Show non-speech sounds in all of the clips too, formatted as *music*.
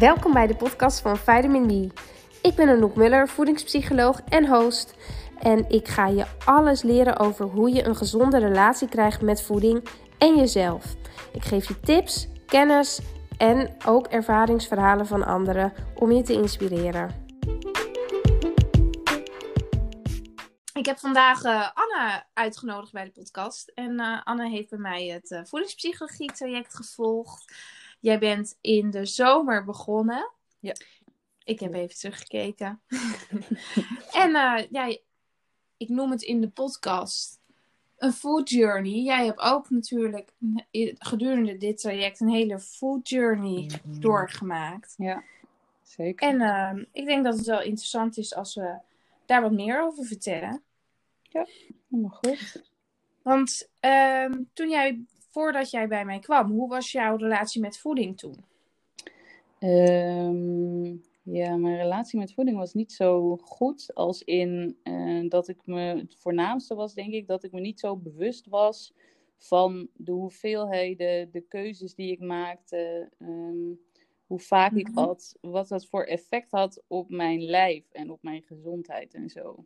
Welkom bij de podcast van Vitamin B. Ik ben Anouk Muller, voedingspsycholoog en host. En ik ga je alles leren over hoe je een gezonde relatie krijgt met voeding en jezelf. Ik geef je tips, kennis en ook ervaringsverhalen van anderen om je te inspireren. Ik heb vandaag uh, Anne uitgenodigd bij de podcast. En uh, Anne heeft bij mij het uh, voedingspsychologie traject gevolgd. Jij bent in de zomer begonnen. Ja. Ik heb even teruggekeken. *laughs* en ja, ik noem het in de podcast een food journey. Jij hebt ook natuurlijk gedurende dit traject een hele food journey doorgemaakt. Ja, zeker. En ik denk dat het wel interessant is als we daar wat meer over vertellen. Ja, helemaal goed. Want ehm, toen jij, voordat jij bij mij kwam, hoe was jouw relatie met voeding toen? Ehm, ja, mijn relatie met voeding was niet zo goed als in uh, dat ik me, het voornaamste was denk ik, dat ik me niet zo bewust was van de hoeveelheden, de keuzes die ik maakte, um, hoe vaak ik Mhm. at, wat dat voor effect had op mijn lijf en op mijn gezondheid en zo.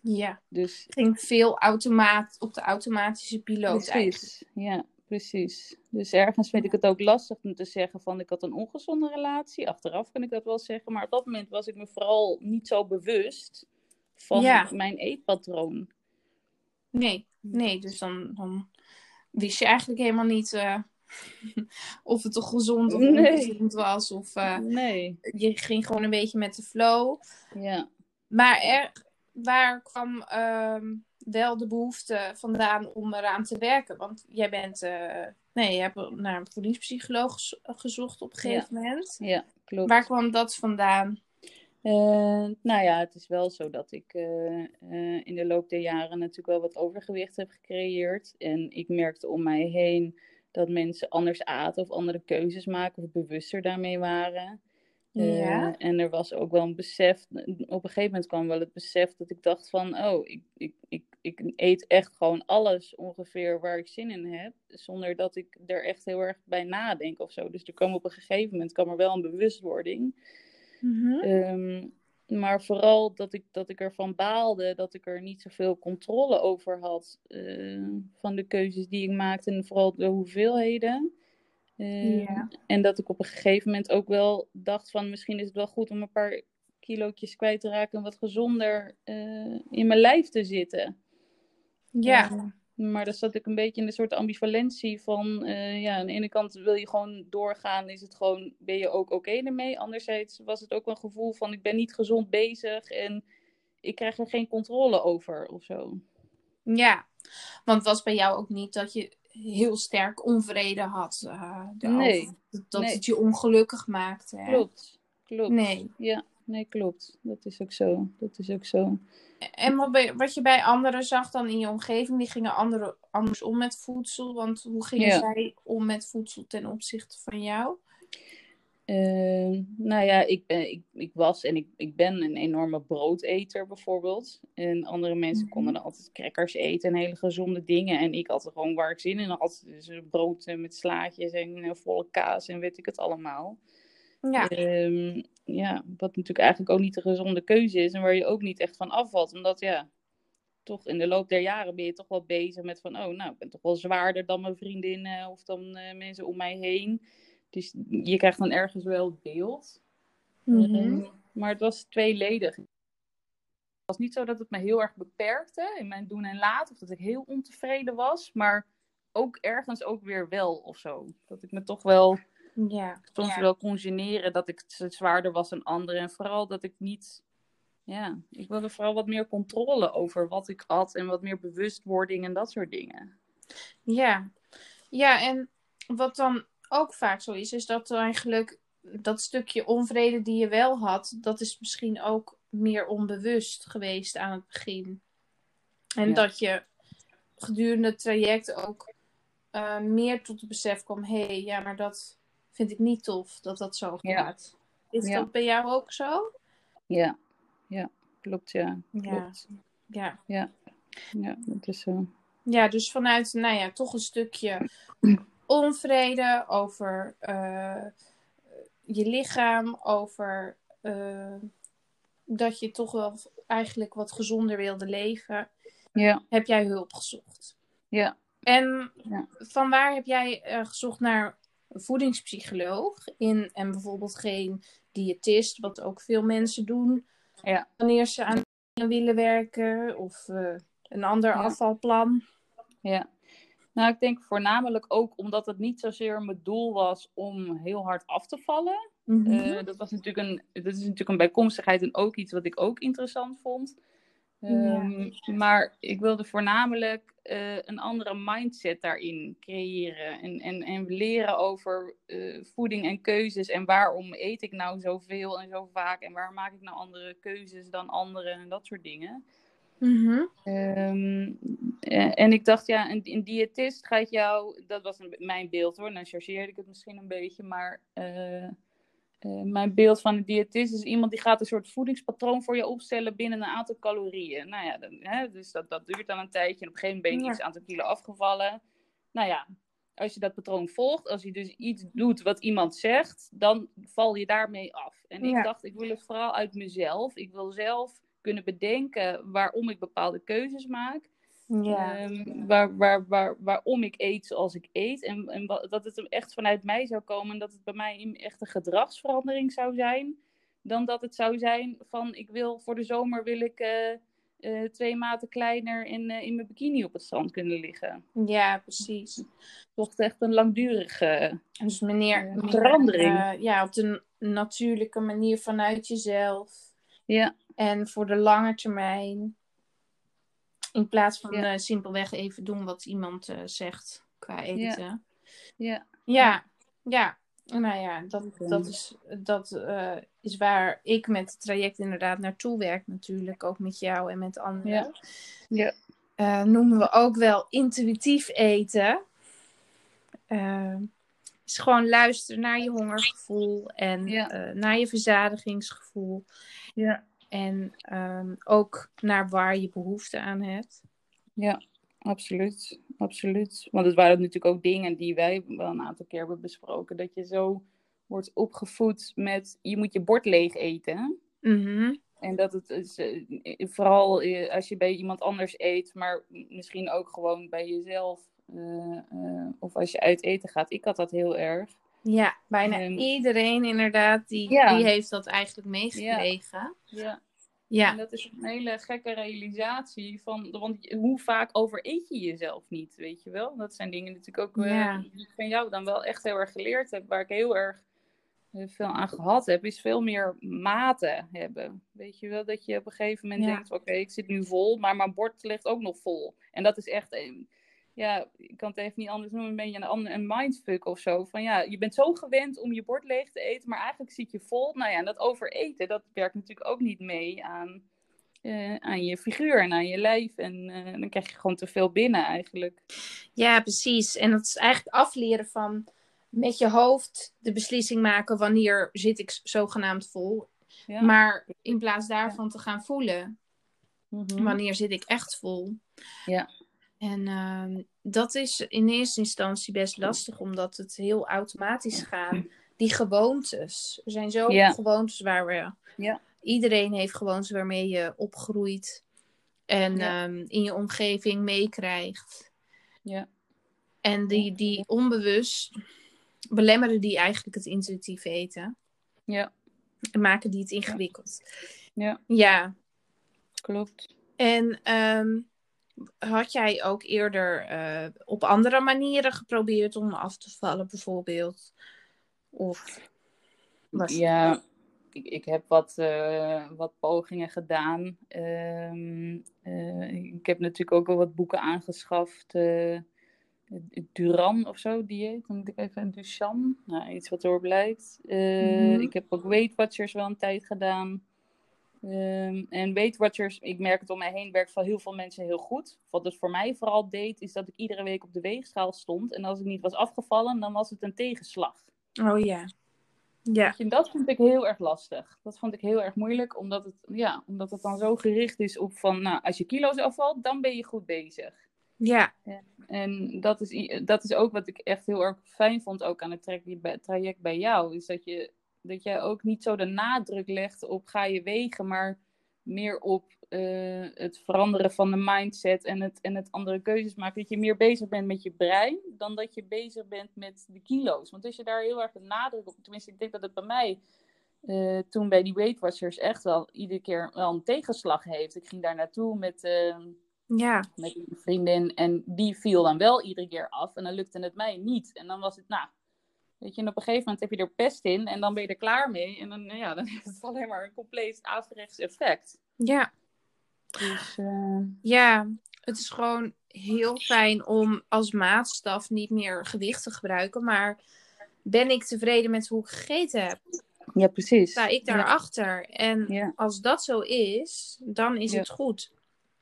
Ja, Dus ging veel automaat, op de automatische piloot eigenlijk. Precies, ja, precies. Dus ergens vind ik het ook lastig om te zeggen van ik had een ongezonde relatie. Achteraf kan ik dat wel zeggen, maar op dat moment was ik me vooral niet zo bewust van Ja. mijn eetpatroon. Nee, nee, dus dan, dan wist je eigenlijk helemaal niet eh, *laughs* of het toch gezond of Nee. ongezond was. Of eh, Nee, je ging gewoon een beetje met de flow. ja. Maar er, waar kwam ehm, wel de behoefte vandaan om eraan te werken? Want jij bent, eh, nee, je hebt naar een voedingspsycholoog gez- gezocht op een gegeven moment. Ja, klopt. Waar kwam dat vandaan? Eh, nou ja, het is wel zo dat ik eh, in de loop der jaren natuurlijk wel wat overgewicht heb gecreëerd. En ik merkte om mij heen dat mensen anders aten of andere keuzes maken of bewuster daarmee waren. Eh, Ja. En er was ook wel een besef, op een gegeven moment kwam wel het besef dat ik dacht van, oh, ik, ik, ik, ik eet echt gewoon alles ongeveer waar ik zin in heb, zonder dat ik er echt heel erg bij nadenk of zo. Dus er kwam op een gegeven moment kwam er wel een bewustwording. Mhm. Ehm, maar vooral dat ik, dat ik ervan baalde dat ik er niet zoveel controle over had eh, van de keuzes die ik maakte en vooral de hoeveelheden. Eh, Ja. En dat ik op een gegeven moment ook wel dacht van misschien is het wel goed om een paar kilootjes kwijt te raken en wat gezonder eh, in mijn lijf te zitten. Ja. Maar dan zat ik een beetje in een soort ambivalentie van, eh, ja, aan de ene kant wil je gewoon doorgaan, is het gewoon, ben je ook oké ermee. Anderzijds was het ook een gevoel van, ik ben niet gezond bezig en ik krijg er geen controle over of zo. Ja, want het was bij jou ook niet dat je heel sterk onvrede had. eh. Nee, Dat, nee. het je ongelukkig maakte. Hè? Klopt, klopt. Nee. Ja, nee, klopt. Dat is ook zo. Dat is ook zo. En wat, bij- wat je bij anderen zag dan in je omgeving, die gingen andere, anders om met voedsel. Want hoe gingen Ja. zij om met voedsel ten opzichte van jou? Eh, nou ja, ik, ben, ik, ik was en ik, ik ben een enorme broodeter bijvoorbeeld. En andere mensen Mhm. konden dan altijd crackers eten en hele gezonde dingen. En ik had er gewoon waar ik zin in had. Dus brood eh, met slaatjes en eh, volle kaas en weet ik het allemaal. Ja, Ehm, ja, wat natuurlijk eigenlijk ook niet de gezonde keuze is. En waar je ook niet echt van afvalt. Omdat ja, toch in de loop der jaren ben je toch wel bezig met van... Oh, nou, ik ben toch wel zwaarder dan mijn vriendinnen of dan eh, mensen om mij heen. Dus je krijgt dan ergens wel het beeld. Mhm. Ehm, maar het was tweeledig. Het was niet zo dat het me heel erg beperkte in mijn doen en laten. Of dat ik heel ontevreden was. Maar ook ergens ook weer wel of zo. Dat ik me toch wel ja. soms ja. wel kon generen dat ik zwaarder was dan anderen. En vooral dat ik niet... Ja, ik wilde vooral wat meer controle over wat ik at. En wat meer bewustwording en dat soort dingen. Ja. ja, en wat dan ook vaak zo is, is dat eigenlijk dat stukje onvrede die je wel had, dat is misschien ook meer onbewust geweest aan het begin. En Ja. dat je gedurende het traject ook eh, meer tot het besef kwam, hé, hey, ja, maar dat vind ik niet tof, dat dat zo Ja. gaat. Is Ja. dat bij jou ook zo? Ja, ja, klopt ja. Ja. Klopt. Ja. Ja, dat is zo. Ja, dus vanuit, nou ja, toch een stukje onvrede over, eh, je lichaam, over eh, dat je toch wel eigenlijk wat gezonder wilde leven, Ja, heb jij hulp gezocht. ja. En Ja. van waar heb jij eh, gezocht naar een voedingspsycholoog in, en bijvoorbeeld geen diëtist, wat ook veel mensen doen Ja. wanneer ze aan willen werken of een ander afvalplan? Ja. Nou, ik denk voornamelijk ook omdat het niet zozeer mijn doel was om heel hard af te vallen. Mhm. Eh, dat, was natuurlijk een, dat is natuurlijk een bijkomstigheid en ook iets wat ik ook interessant vond. Ehm, Maar ik wilde voornamelijk eh, een andere mindset daarin creëren. En, en, en leren over eh, voeding en keuzes. En waarom eet ik nou zoveel en zo vaak. En waar maak ik nou andere keuzes dan anderen en dat soort dingen. Mhm. Ehm, eh, en ik dacht, ja, een, een diëtist gaat jou, dat was een, mijn beeld hoor, dan chargeerde ik het misschien een beetje, maar eh, eh, mijn beeld van een diëtist is iemand die gaat een soort voedingspatroon voor je opstellen binnen een aantal calorieën. Nou ja, dan, hè, dus dat, dat duurt dan een tijdje en op een gegeven moment ben je Ja. iets aantal kilo afgevallen. Nou ja, als je dat patroon volgt, als je dus iets doet wat iemand zegt, dan val je daarmee af. En ik dacht, ik wil het vooral uit mezelf. Ik wil zelf kunnen bedenken waarom ik bepaalde keuzes maak. Ja. Ehm, waar, waar, waar, waarom ik eet zoals ik eet. En, en dat het hem echt vanuit mij zou komen. En dat het bij mij een- echt een gedragsverandering zou zijn. Dan dat het zou zijn van ik wil voor de zomer wil ik eh, eh, twee maten kleiner in, eh, in mijn bikini op het strand kunnen liggen. ja, precies. Toch echt een langdurige. Dus meneer, verandering. ja, op de natuurlijke manier vanuit jezelf. Ja, En voor de lange termijn. In plaats van Ja. eh, simpelweg even doen wat iemand eh, zegt qua eten. ja, Ja, ja. Nou ja, dat, dat, is, dat eh, is waar ik met het traject inderdaad naartoe werk natuurlijk. Ook met jou en met anderen. Ja. ja, noemen we ook wel intuïtief eten. Eh, is gewoon luisteren naar je hongergevoel en Ja. naar je verzadigingsgevoel. ja, En ehm, ook naar waar je behoefte aan hebt. ja, absoluut. Absoluut. Want het waren natuurlijk ook dingen die wij wel een aantal keer hebben besproken. Dat je zo wordt opgevoed met je moet je bord leeg eten. Mhm. En dat het is, eh, vooral eh, als je bij iemand anders eet, maar misschien ook gewoon bij jezelf. eh, of als je uit eten gaat. Ik had dat heel erg. Ja, bijna Ehm, iedereen inderdaad, die, Ja. die heeft dat eigenlijk meegekregen. Ja. Ja. En dat is een hele gekke realisatie van, want hoe vaak overeet je jezelf niet, weet je wel? Dat zijn dingen natuurlijk ook eh, die ik van jou dan wel echt heel erg geleerd heb, waar ik heel erg eh, veel aan gehad heb, is veel meer maten hebben. Weet je wel, dat je op een gegeven moment Ja. denkt, oké, ik zit nu vol, maar mijn bord ligt ook nog vol. En dat is echt, eh, ja, ik kan het even niet anders noemen, een beetje een, een mindfuck of zo. Van ja, je bent zo gewend om je bord leeg te eten, maar eigenlijk zit je vol. Nou ja, en dat overeten, dat werkt natuurlijk ook niet mee aan, eh, aan je figuur en aan je lijf. En eh, dan krijg je gewoon te veel binnen eigenlijk. ja, precies. En dat is eigenlijk afleren van met je hoofd de beslissing maken wanneer zit ik zogenaamd vol. Ja. Maar in plaats daarvan te gaan voelen Mhm. wanneer zit ik echt vol. Ja. En ehm, dat is in eerste instantie best lastig, omdat het heel automatisch gaat. Die gewoontes. Er zijn zoveel gewoontes waar we. Ja. Iedereen heeft gewoontes waarmee je opgroeit. En ehm, in je omgeving meekrijgt. Ja. En die, die onbewust belemmeren die eigenlijk het intuïtief eten. Ja. En maken die het ingewikkeld. Ja. Ja. Klopt. En ehm, had jij ook eerder eh, op andere manieren geprobeerd om af te vallen, bijvoorbeeld? Of was Ja, ik, ik heb wat, eh, wat pogingen gedaan. Ehm, eh, ik heb natuurlijk ook wel wat boeken aangeschaft. Duran of zo, dieet. Dan moet ik even Duchan. Nou, iets wat erop lijkt. Mhm. Ik heb ook Weight Watchers wel een tijd gedaan. Ehm, en Weight Watchers, ik merk het om mij heen, werkt voor heel veel mensen heel goed. Wat het voor mij vooral deed, is dat ik iedere week op de weegschaal stond. En als ik niet was afgevallen, dan was het een tegenslag. Oh ja. Ja. En dat vond ik heel erg lastig. Dat vond ik heel erg moeilijk, omdat het, ja, omdat het dan zo gericht is op van, nou, als je kilo's afvalt, dan ben je goed bezig. Ja. En dat is, dat is ook wat ik echt heel erg fijn vond, ook aan het traject bij, traject bij jou, is dat je dat jij ook niet zo de nadruk legt op ga je wegen, maar meer op eh, het veranderen van de mindset en het, en het andere keuzes maken. Dat je meer bezig bent met je brein dan dat je bezig bent met de kilo's. Want als je daar heel erg de nadruk op, tenminste, ik denk dat het bij mij uh, toen bij die Weight Watchers echt wel iedere keer wel een tegenslag heeft. Ik ging daar naartoe met, uh, ja. met een vriendin en die viel dan wel iedere keer af en dan lukte het mij niet. En dan was het, nou, weet je, en op een gegeven moment heb je er pest in en dan ben je er klaar mee. En dan, ja, dan *laughs* heeft het alleen maar een compleet averechts effect. Ja. Dus, uh... Ja, het is gewoon heel fijn om als maatstaf niet meer gewicht te gebruiken, maar ben ik tevreden met hoe ik gegeten heb? Ja, precies. Sta ik daarachter? Ja. En als dat zo is, dan is het goed.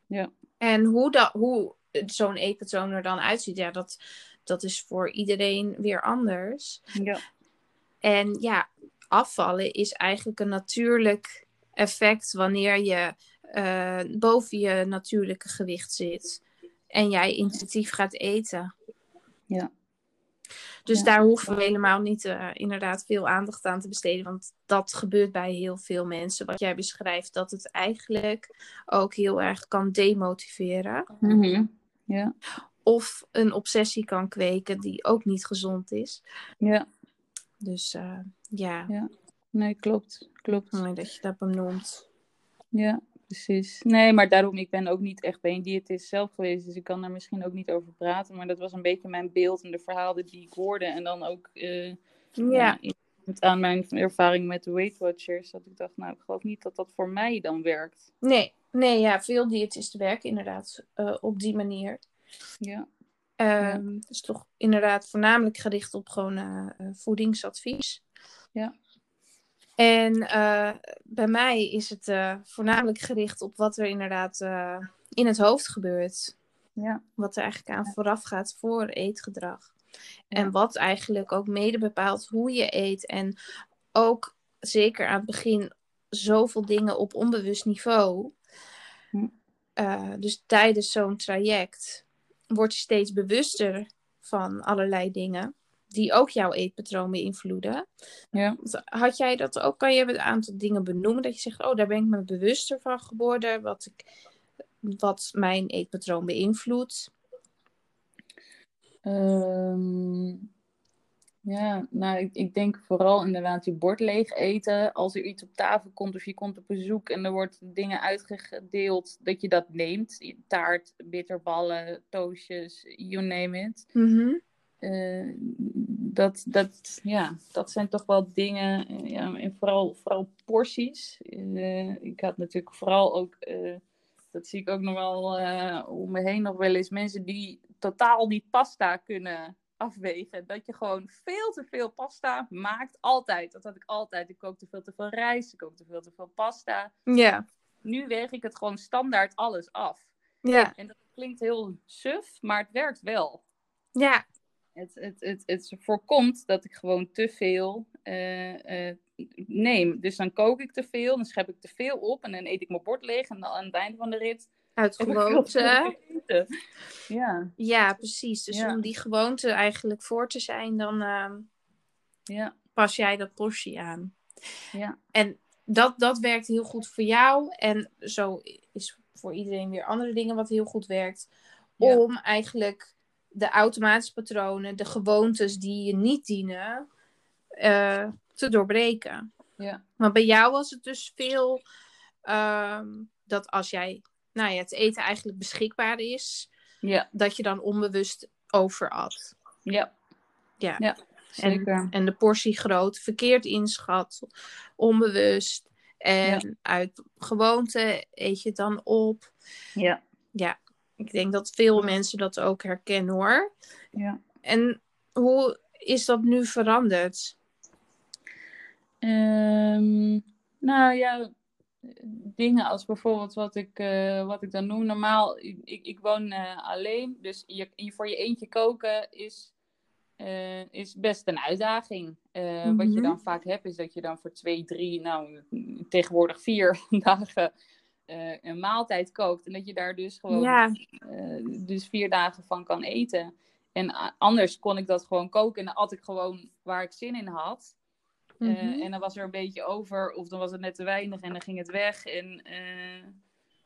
Ja. En hoe, dat, hoe zo'n eetpatroon er dan uitziet, ja, dat, dat is voor iedereen weer anders. Ja. En ja, afvallen is eigenlijk een natuurlijk effect wanneer je uh, boven je natuurlijke gewicht zit en jij intuïtief gaat eten. Ja. Dus daar hoeven we helemaal niet uh, inderdaad veel aandacht aan te besteden. Want dat gebeurt bij heel veel mensen. Wat jij beschrijft, dat het eigenlijk ook heel erg kan demotiveren. Mm ja. Of een obsessie kan kweken die ook niet gezond is. Ja. Dus uh, ja. ja. Nee, klopt. Klopt. Mooi dat je dat benoemt. Ja precies. Nee, maar daarom, ik ben ook niet echt bij een diëtist zelf geweest, dus ik kan daar misschien ook niet over praten. Maar dat was een beetje mijn beeld en de verhalen die ik hoorde. En dan ook uh, ja. aan mijn ervaring met de Weight Watchers, dat ik dacht, nou, ik geloof niet dat dat voor mij dan werkt. Nee, nee ja, veel diëtisten werken inderdaad uh, op die manier. Ja. Um, ja. Dus toch inderdaad voornamelijk gericht op gewoon uh, voedingsadvies. Ja. En uh, bij mij is het uh, voornamelijk gericht op wat er inderdaad in het hoofd gebeurt. Ja. Wat er eigenlijk aan vooraf gaat voor eetgedrag. Ja. En wat eigenlijk ook mede bepaalt hoe je eet. En ook zeker aan het begin zoveel dingen op onbewust niveau. Hm. dus tijdens zo'n traject word je steeds bewuster van allerlei dingen die ook jouw eetpatroon beïnvloeden. Ja. Had jij dat ook? Kan je een aantal dingen benoemen dat je zegt, oh, daar ben ik me bewuster van geworden, wat, ik, wat mijn eetpatroon beïnvloedt? Um, ja, nou, ik, ik, denk vooral inderdaad je bord leeg eten. Als er iets op tafel komt of je komt op bezoek en er wordt dingen uitgedeeld, dat je dat neemt. Taart, bitterballen, toastjes, you name it. Mm uh, dat, dat, ja, dat zijn toch wel dingen, uh, ja, en vooral, vooral porties. Uh, ik had natuurlijk vooral ook, dat zie ik ook nog wel om me heen nog wel eens, mensen die totaal niet pasta kunnen afwegen. Dat je gewoon veel te veel pasta maakt, altijd. Dat had ik altijd. Ik kook te veel te veel rijst, ik kook te veel te veel pasta. Ja. Nu weeg ik het gewoon standaard alles af. Ja. En dat klinkt heel suf, maar het werkt wel. Ja, het, het, het, het voorkomt dat ik gewoon te veel uh, uh, neem. Dus dan kook ik te veel, dan schep ik te veel op en dan eet ik mijn bord leeg. En dan aan het einde van de rit. Uit gewoonte. Ja. ja, precies. Dus ja. om die gewoonte eigenlijk voor te zijn, dan uh, ja. pas jij dat portie aan. Ja. En dat, dat werkt heel goed voor jou. En zo is voor iedereen weer andere dingen wat heel goed werkt. Om eigenlijk de automatische patronen, de gewoontes die je niet dienen, uh, te doorbreken. Ja. Maar bij jou was het dus veel um, dat als jij, nou ja, het eten eigenlijk beschikbaar is, ja. dat je dan onbewust overat. Ja. Ja. ja zeker. En, en de portie groot, verkeerd inschat, onbewust. En ja. uit gewoonte eet je het dan op. Ja. Ja, ik denk dat veel mensen dat ook herkennen hoor. Ja. En hoe is dat nu veranderd? Um, nou ja, dingen als bijvoorbeeld wat ik, uh, wat ik dan noem. Normaal, ik, ik woon uh, alleen, dus je, voor je eentje koken is, uh, is best een uitdaging. Wat je dan vaak hebt, is dat je dan voor twee, drie, nou tegenwoordig vier *laughs* dagen een maaltijd kookt. En dat je daar dus gewoon ja. dus vier dagen van kan eten. En anders kon ik dat gewoon koken en dan at ik gewoon waar ik zin in had. Eh, Mhm. en dan was er een beetje over, of dan was het net te weinig en dan ging het weg. En, eh,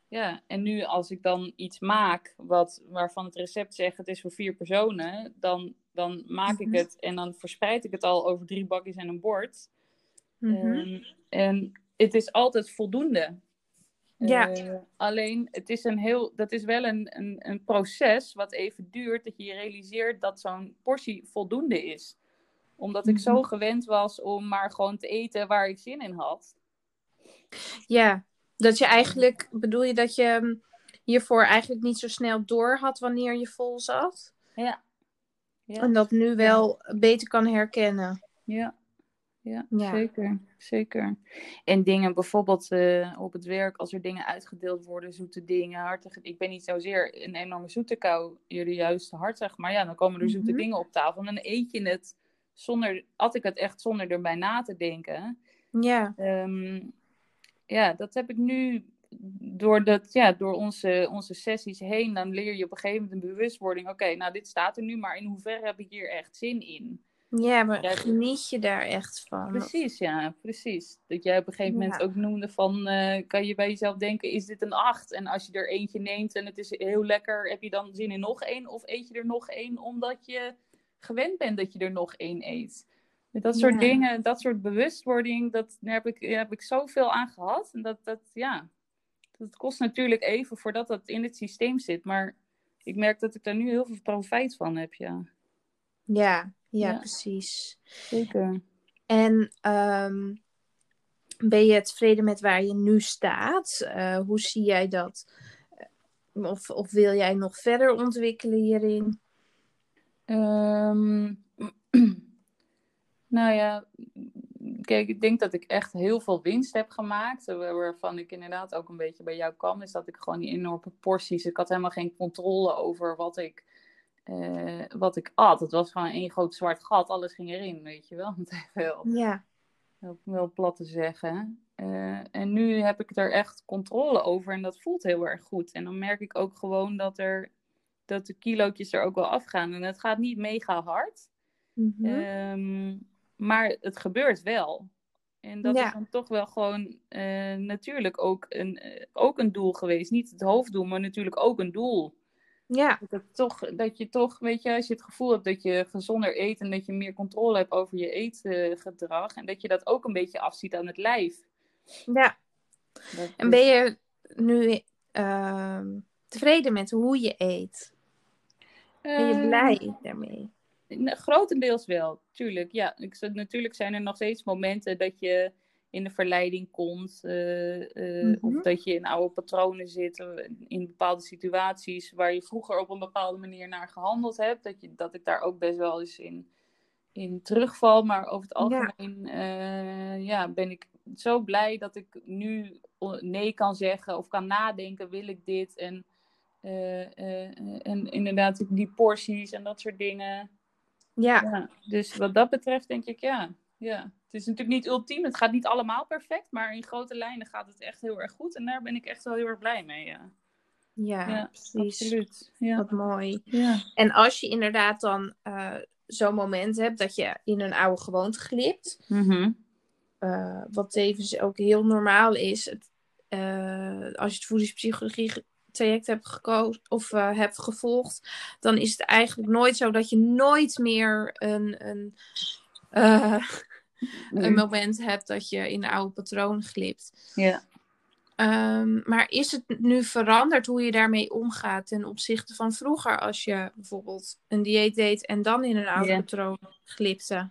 ja. en nu als ik dan iets maak wat, waarvan het recept zegt het is voor vier personen, dan, dan maak Mhm. ik het en dan verspreid ik het al over drie bakjes en een bord. Mhm. Ehm, en het is altijd voldoende. Ja. Eh, alleen, het is een heel, dat is wel een, een, een proces wat even duurt, dat je je realiseert dat zo'n portie voldoende is. Omdat ik zo Mhm. gewend was om maar gewoon te eten waar ik zin in had. Ja, dat je eigenlijk, bedoel je dat je hm, hiervoor eigenlijk niet zo snel door had wanneer je vol zat? Ja. Ja, En dat nu wel beter kan herkennen. ja. ja, Ja. zeker. Zeker. En dingen bijvoorbeeld eh, op het werk, als er dingen uitgedeeld worden, zoete dingen, hartige. Ik ben niet zozeer een enorme zoete kou, jullie juist hartig. Maar ja, dan komen er zoete Mhm. dingen op tafel. En dan eet je het zonder, at ik het echt zonder erbij na te denken. Ja, Ehm, ja, dat heb ik nu door, dat, ja, door onze, onze sessies heen. Dan leer je op een gegeven moment een bewustwording. Oké, nou dit staat er nu, maar in hoeverre heb ik hier echt zin in? ja maar Ja, geniet je daar echt van? Precies, ja, precies. Dat jij op een gegeven moment Ja. ook noemde van, eh, kan je bij jezelf denken, is dit een acht? En als je er eentje neemt en het is heel lekker, heb je dan zin in nog één? Of eet je er nog één omdat je gewend bent dat je er nog één eet? Dat soort Ja. dingen, dat soort bewustwording, dat, daar heb ik, daar heb ik zoveel aan gehad. En dat, dat, ja, dat kost natuurlijk even voordat dat in het systeem zit. Maar ik merk dat ik daar nu heel veel profijt van heb, ja. Ja, ja, Ja. precies. Zeker. En ehm, ben je tevreden met waar je nu staat? Eh, hoe zie jij dat? Of, of wil jij nog verder ontwikkelen hierin? Ehm, *clears throat* nou ja, kijk, ik denk dat ik echt heel veel winst heb gemaakt. eh, Waarvan ik inderdaad ook een beetje bij jou kwam. Is dat ik gewoon die enorme porties. Ik had helemaal geen controle over wat ik, eh, wat ik at. Het was gewoon één groot zwart gat. Alles ging erin, weet je wel. *laughs* Even wel, Ja, wel plat te zeggen. Eh, en nu heb ik er echt controle over. En dat voelt heel erg goed. En dan merk ik ook gewoon dat er. Dat de kilootjes er ook wel afgaan. En het gaat niet mega hard. Mhm. Ehm, maar het gebeurt wel. En dat Ja. is dan toch wel gewoon eh, natuurlijk ook een, eh, ook een doel geweest. Niet het hoofddoel, maar natuurlijk ook een doel. ja, Dat, het toch, dat je toch, weet je, als je het gevoel hebt dat je gezonder eet en dat je meer controle hebt over je eetgedrag. en dat je dat ook een beetje afziet aan het lijf. ja. Dat En ben je nu ehm, tevreden met hoe je eet? Ben je Ehm, blij daarmee? Grotendeels wel, tuurlijk. Ja, ik, natuurlijk zijn er nog steeds momenten dat je in de verleiding komt. eh, eh, Mhm. Of dat je in oude patronen zit. eh, In bepaalde situaties waar je vroeger op een bepaalde manier naar gehandeld hebt. Dat, je, dat ik daar ook best wel eens in, in terugval. Maar over het Ja. algemeen ja, ben ik zo blij dat ik nu nee kan zeggen of kan nadenken. Wil ik dit? En, en inderdaad die porties en dat soort dingen. Ja, Ja, dus wat dat betreft denk ik ja. ja. Het is natuurlijk niet ultiem, het gaat niet allemaal perfect, maar in grote lijnen gaat het echt heel erg goed. En daar ben ik echt wel heel erg blij mee. Ja, ja, ja precies. absoluut. Ja. Wat mooi. Ja. En als je inderdaad dan eh, zo'n moment hebt dat je in een oude gewoonte glipt, Mhm. eh, wat tevens ook heel normaal is, het, eh, als je het voedingspsychologie traject hebt gekozen of eh, hebt gevolgd, dan is het eigenlijk nooit zo dat je nooit meer een, een, eh, *laughs* een moment hebt dat je in een oude patroon glipt. Ja. Ehm, maar is het nu veranderd hoe je daarmee omgaat ten opzichte van vroeger als je bijvoorbeeld een dieet deed en dan in een oude patroon glipte?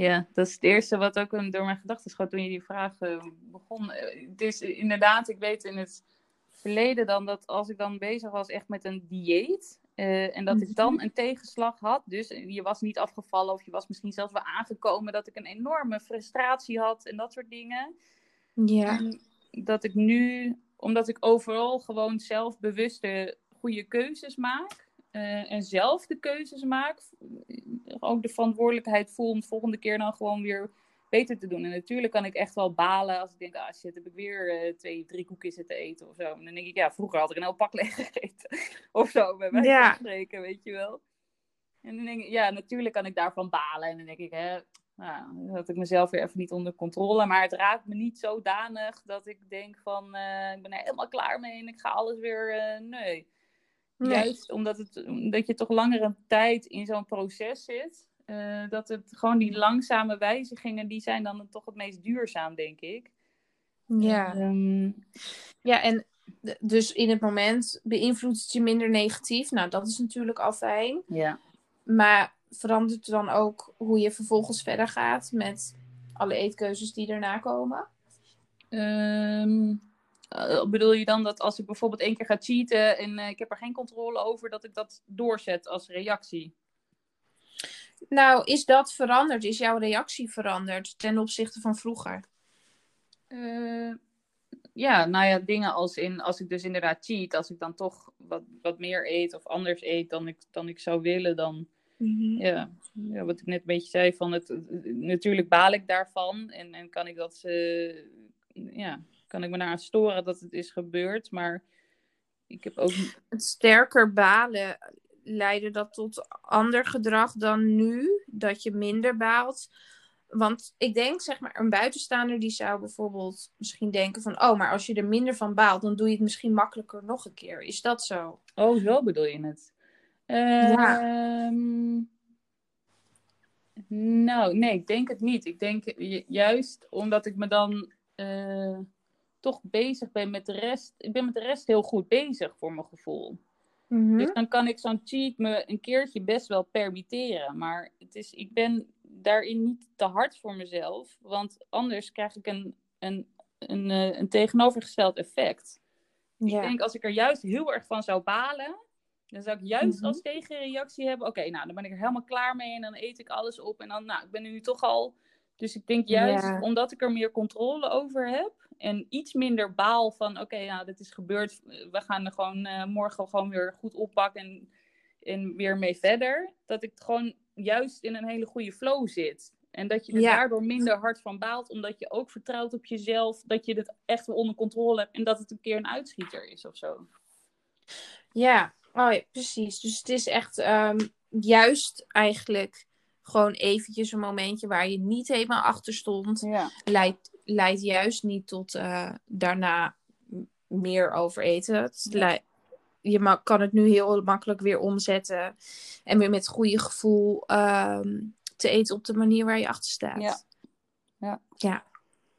ja, dat is het eerste wat ook door mijn gedachten schoot toen je die vraag eh, begon. Het is inderdaad, ik weet in het verleden dan dat als ik dan bezig was echt met een dieet. eh, en dat ik dan een tegenslag had. Dus je was niet afgevallen of je was misschien zelfs wel aangekomen dat ik een enorme frustratie had en dat soort dingen. Ja, En dat ik nu, omdat ik overal gewoon zelf bewuste goede keuzes maak. eh, en zelf de keuzes maak. Ook de verantwoordelijkheid voel om de volgende keer dan gewoon weer beter te doen. En natuurlijk kan ik echt wel balen als ik denk, ah shit, heb ik weer eh, twee, drie koekjes zitten eten of zo. En dan denk ik, ja, vroeger had ik een heel pak *laughs* leeg gegeten. of zo, bij wijze Ja. van spreken, weet je wel. En dan denk ik, ja, natuurlijk kan ik daarvan balen. En dan denk ik, hè, nou, had ik mezelf weer even niet onder controle. Maar het raakt me niet zodanig dat ik denk van, eh, ik ben er helemaal klaar mee en ik ga alles weer, uh, nee. Nee. Juist omdat, het, omdat je toch langere tijd in zo'n proces zit. Eh, dat het gewoon die langzame wijzigingen, die zijn dan toch het meest duurzaam, denk ik. Ja. Ehm, Ja, en dus in het moment beïnvloedt het je minder negatief. Nou, dat is natuurlijk al fijn. ja. Maar verandert er dan ook hoe je vervolgens verder gaat met alle eetkeuzes die daarna komen? Ehm, eh, bedoel je dan dat als ik bijvoorbeeld één keer ga cheaten en eh, ik heb er geen controle over, dat ik dat doorzet als reactie? Nou, is dat veranderd? Is jouw reactie veranderd ten opzichte van vroeger? Eh, ja, nou ja, dingen als in, als ik dus inderdaad cheat, als ik dan toch wat, wat meer eet of anders eet dan ik, dan ik zou willen, dan, ja, ja, wat ik net een beetje zei, van het, natuurlijk baal ik daarvan en, en kan ik dat, eh, ja, kan ik me daaraan storen dat het is gebeurd, maar ik heb ook, Het sterker balen, leidde dat tot ander gedrag dan nu? Dat je minder baalt? Want ik denk, zeg maar, een buitenstaander die zou bijvoorbeeld misschien denken van... Oh, maar als je er minder van baalt, dan doe je het misschien makkelijker nog een keer. Is dat zo? oh, zo bedoel je het? Ehm, Nou, nee, ik denk het niet. Ik denk ju- juist omdat ik me dan eh, toch bezig ben met de rest. Ik ben met de rest heel goed bezig voor mijn gevoel. Mhm. Dus dan kan ik zo'n cheat me een keertje best wel permitteren. Maar het is, ik ben daarin niet te hard voor mezelf. Want anders krijg ik een, een, een, eh, een tegenovergesteld effect. Ja. Ik denk als ik er juist heel erg van zou balen, dan zou ik juist Mhm. als tegenreactie hebben: oké, nou dan ben ik er helemaal klaar mee en dan eet ik alles op. En dan, nou, ik ben nu toch al. Dus ik denk juist Ja. omdat ik er meer controle over heb en iets minder baal van: oké, nou, dit is gebeurd. We gaan er gewoon eh, morgen gewoon weer goed oppakken en, en weer mee verder. Dat ik gewoon juist in een hele goede flow zit. En dat je er Ja. daardoor minder hard van baalt, omdat je ook vertrouwt op jezelf, dat je het echt wel onder controle hebt en dat het een keer een uitschieter is of zo. Ja, oh ja, precies. Dus het is echt ehm, juist eigenlijk gewoon eventjes een momentje waar je niet helemaal achter stond. Ja. Leidt, leidt juist niet tot eh, daarna meer overeten. Het Ja. lei- je kan het nu heel makkelijk weer omzetten en weer met goede gevoel ehm, te eten op de manier waar je achter staat. Ja. Ja. Ja.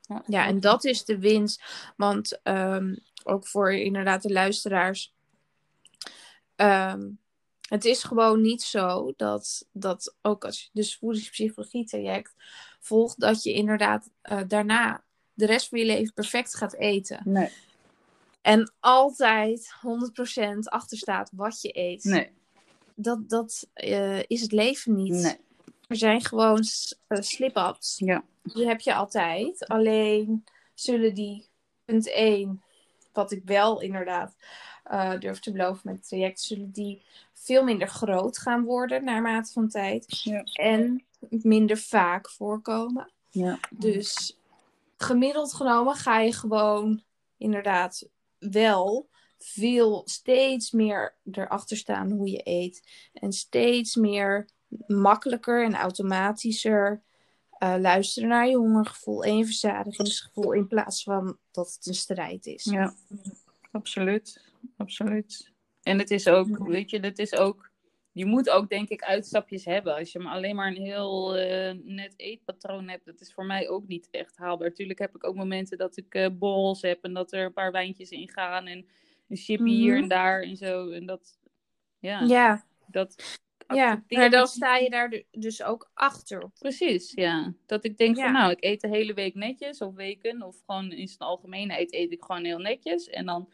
Ja. Ja, en dat is de winst. Want ehm, ook voor inderdaad de luisteraars. ehm, het is gewoon niet zo dat, dat ook als je dus voedingspsychologie traject volgt, dat je inderdaad eh, daarna de rest van je leven perfect gaat eten. Nee. En altijd 100% achter staat wat je eet. Nee. Dat, dat eh, is het leven niet. Nee. Er zijn gewoon eh, slip-ups. Ja. Die heb je altijd. Alleen zullen die, punt 1, wat ik wel inderdaad eh, durf te beloven met het traject, zullen die veel minder groot gaan worden naarmate van tijd. Ja. En minder vaak voorkomen. Ja. Dus gemiddeld genomen ga je gewoon inderdaad wel veel, steeds meer erachter staan hoe je eet. En steeds meer makkelijker en automatischer eh, luisteren naar je hongergevoel en je verzadigingsgevoel. In plaats van dat het een strijd is. Ja, absoluut. Absoluut. En het is ook, Ja. weet je, het is ook, je moet ook denk ik uitstapjes hebben. Als je maar alleen maar een heel eh, net eetpatroon hebt, dat is voor mij ook niet echt haalbaar. Tuurlijk heb ik ook momenten dat ik borrels heb en dat er een paar wijntjes in gaan en een chipje hier Mhm. en daar en zo. En dat, ja, Ja, dat ja. maar dan sta je daar du- dus ook achter. Precies, ja. Dat ik denk Ja. van nou, ik eet de hele week netjes of weken. Of gewoon in zijn algemeenheid eet ik gewoon heel netjes. En dan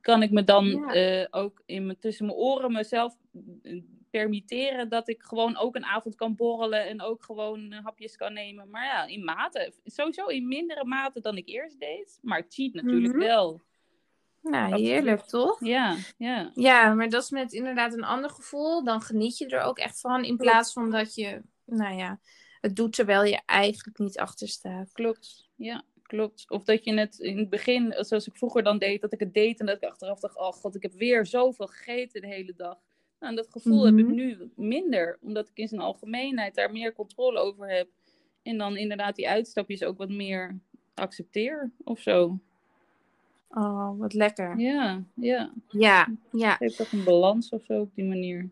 kan ik me dan Ja. eh, ook in mijn, tussen mijn oren mezelf eh, permitteren dat ik gewoon ook een avond kan borrelen en ook gewoon eh, hapjes kan nemen. Maar ja, in mate. Sowieso in mindere mate dan ik eerst deed. Maar ik cheat natuurlijk Mhm. wel. Nou, heerlijk toch? Ja, ja. Ja, maar dat is met inderdaad een ander gevoel. Dan geniet je er ook echt van. In plaats van dat je, nou ja, het doet terwijl je eigenlijk niet achter staat. Klopt, ja, klopt. Of dat je het in het begin, zoals ik vroeger dan deed, dat ik het deed en dat ik achteraf dacht, oh god, ik heb weer zoveel gegeten de hele dag. Nou, en dat gevoel heb ik Mhm. nu minder, omdat ik in zijn algemeenheid daar meer controle over heb. En dan inderdaad die uitstapjes ook wat meer accepteer of zo. Oh, wat lekker. Ja, ja. Ja, ja, Geeft toch een balans of zo op die manier.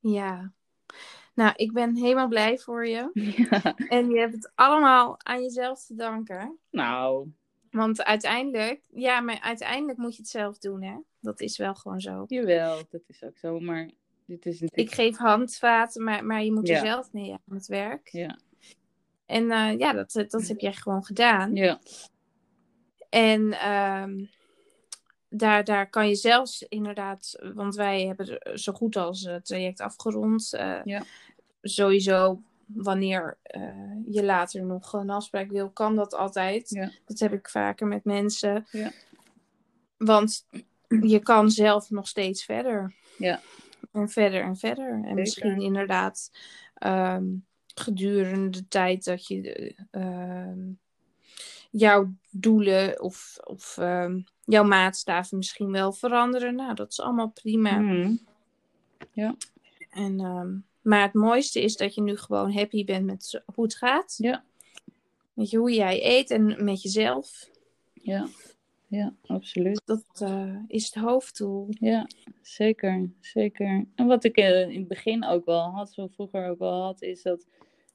ja. Nou, ik ben helemaal blij voor je. *laughs* Ja. En je hebt het allemaal aan jezelf te danken. Nou, Want uiteindelijk, ja, maar uiteindelijk moet je het zelf doen, hè? Dat is wel gewoon zo. jawel, dat is ook zo. Maar dit is natuurlijk... Ik geef handvaten, maar, maar je moet er Ja. zelf mee aan het werk. Ja, En eh, ja, dat, dat heb jij gewoon gedaan. ja, En ehm, daar, daar kan je zelfs inderdaad, want wij hebben zo goed als het traject afgerond. eh, Ja. Sowieso, wanneer eh, je later nog een afspraak wil, kan dat altijd. Ja. Dat heb ik vaker met mensen. Ja. Want je kan zelf nog steeds verder. Ja. En verder en verder. En Zeker. misschien inderdaad ehm, gedurende de tijd dat je eh, ehm, jouw doelen of, of ehm, jouw maatstaven misschien wel veranderen. Nou, dat is allemaal prima. Mhm. En, ehm, maar het mooiste is dat je nu gewoon happy bent met hoe het gaat. Ja. Met je, hoe jij eet en met jezelf. ja, ja, absoluut. Dat eh, is het hoofddoel. Ja, zeker, zeker. En wat ik eh, in het begin ook wel had, zo vroeger ook wel had, is dat,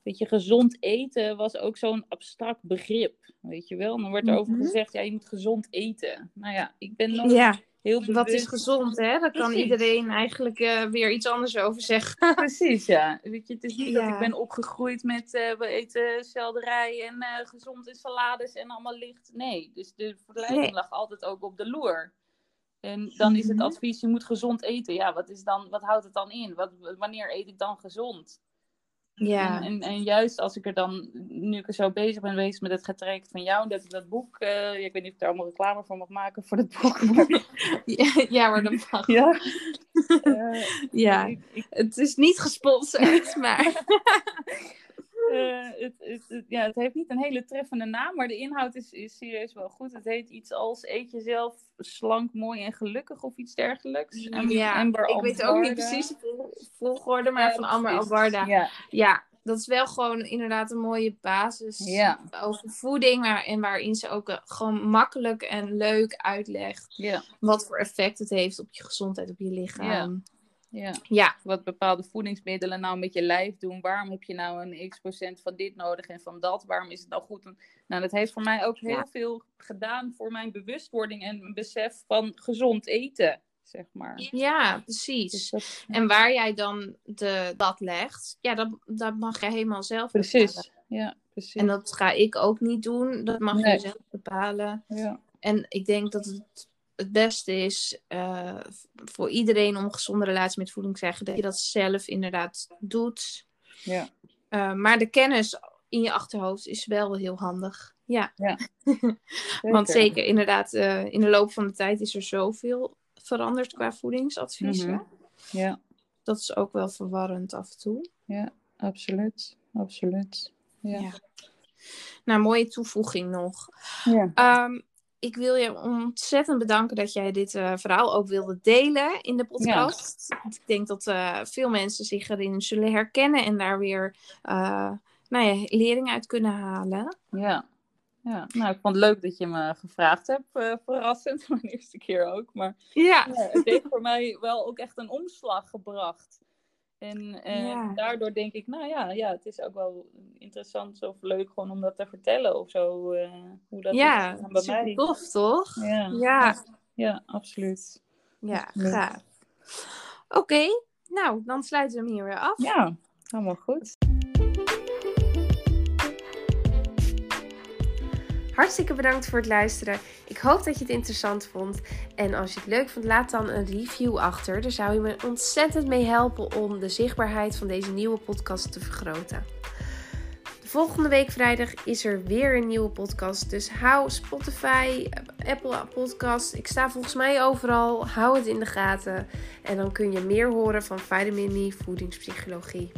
weet je, gezond eten was ook zo'n abstract begrip, weet je wel. Dan wordt er over Mhm. gezegd, ja, je moet gezond eten. Nou ja, ik ben nog Ja, heel bewust. wat is gezond, hè? Daar kan iedereen eigenlijk eh, weer iets anders over zeggen. *laughs* Precies, ja. Weet je, het is niet dat ik ben opgegroeid met eh, we eten selderij en eh, gezonde salades en allemaal licht. Nee, dus de verleiding Nee. lag altijd ook op de loer. En dan is het Mhm. advies, je moet gezond eten. Ja, wat, is dan, wat houdt het dan in? Wat, wanneer eet ik dan gezond? Ja, En, en, en juist als ik er dan, nu ik er zo bezig ben geweest met het getrekt van jou, dat, dat boek, eh, ja, ik weet niet of ik daar allemaal reclame voor mag maken voor dat *laughs* boek. maar- ja, maar dat mag. ja. Eh, Ja, ik- ik- het is niet gesponsord, *laughs* maar... Eh, het, het, het- ja, het heeft niet een hele treffende naam, maar de inhoud is, is serieus wel goed. Het heet iets als eet jezelf slank, mooi en gelukkig of iets dergelijks. En, Ja, Amber ik weet ook niet precies de vol- volgorde, maar Ja, van Amber. Albarda. Ja, Ja, dat is wel gewoon inderdaad een mooie basis ja, over voeding. Maar, en waarin ze ook eh, gewoon makkelijk en leuk uitlegt wat voor effect het heeft op je gezondheid, op je lichaam. Ja. Ja, Wat bepaalde voedingsmiddelen nou met je lijf doen. Waarom heb je nou een x procent van dit nodig en van dat? Waarom is het nou goed? Nou, dat heeft voor mij ook heel Ja. veel gedaan voor mijn bewustwording en mijn besef van gezond eten, zeg maar. ja, Dus precies. dat, En waar jij dan de, dat legt, ja, dat, dat mag jij helemaal zelf bepalen. precies. Ja, precies. En dat ga ik ook niet doen. Dat mag Nee. je zelf bepalen. ja. En ik denk dat het het beste is eh, voor iedereen om een gezonde relatie met voeding te krijgen, dat je dat zelf inderdaad doet. Ja. Eh, maar de kennis in je achterhoofd is wel heel handig. Ja, *laughs* want zeker inderdaad, eh, in de loop van de tijd is er zoveel veranderd qua voedingsadviezen. Mhm. Ja, Dat is ook wel verwarrend af en toe. absoluut. Absoluut. Ja. Ja. Nou, mooie toevoeging nog. Ja. Ehm, ik wil je ontzettend bedanken dat jij dit eh, verhaal ook wilde delen in de podcast. Ik denk dat eh, veel mensen zich erin zullen herkennen en daar weer uh, nou ja, lering uit kunnen halen. Ja. ja. Nou, ik vond het leuk dat je me gevraagd hebt. Verrassend, *laughs* mijn eerste keer ook. Maar ja. ja, het heeft voor mij wel ook echt een omslag gebracht. En, Ja. daardoor denk ik, nou ja, ja, het is ook wel interessant of leuk gewoon om dat te vertellen of zo. eh, hoe dat ja, is bij super mij. tof toch? Ja. Ja, Ja, absoluut. ja, Absoluut. gaaf. Oké, nou, dan sluiten we hem hier weer af. Ja, helemaal goed. Hartstikke bedankt voor het luisteren. Ik hoop dat je het interessant vond. En als je het leuk vond, laat dan een review achter. Daar zou je me ontzettend mee helpen om de zichtbaarheid van deze nieuwe podcast te vergroten. De volgende week vrijdag is er weer een nieuwe podcast. Dus hou Spotify, Apple Podcast. Ik sta volgens mij overal. Hou het in de gaten. En dan kun je meer horen van Vitamin Voedingspsychologie.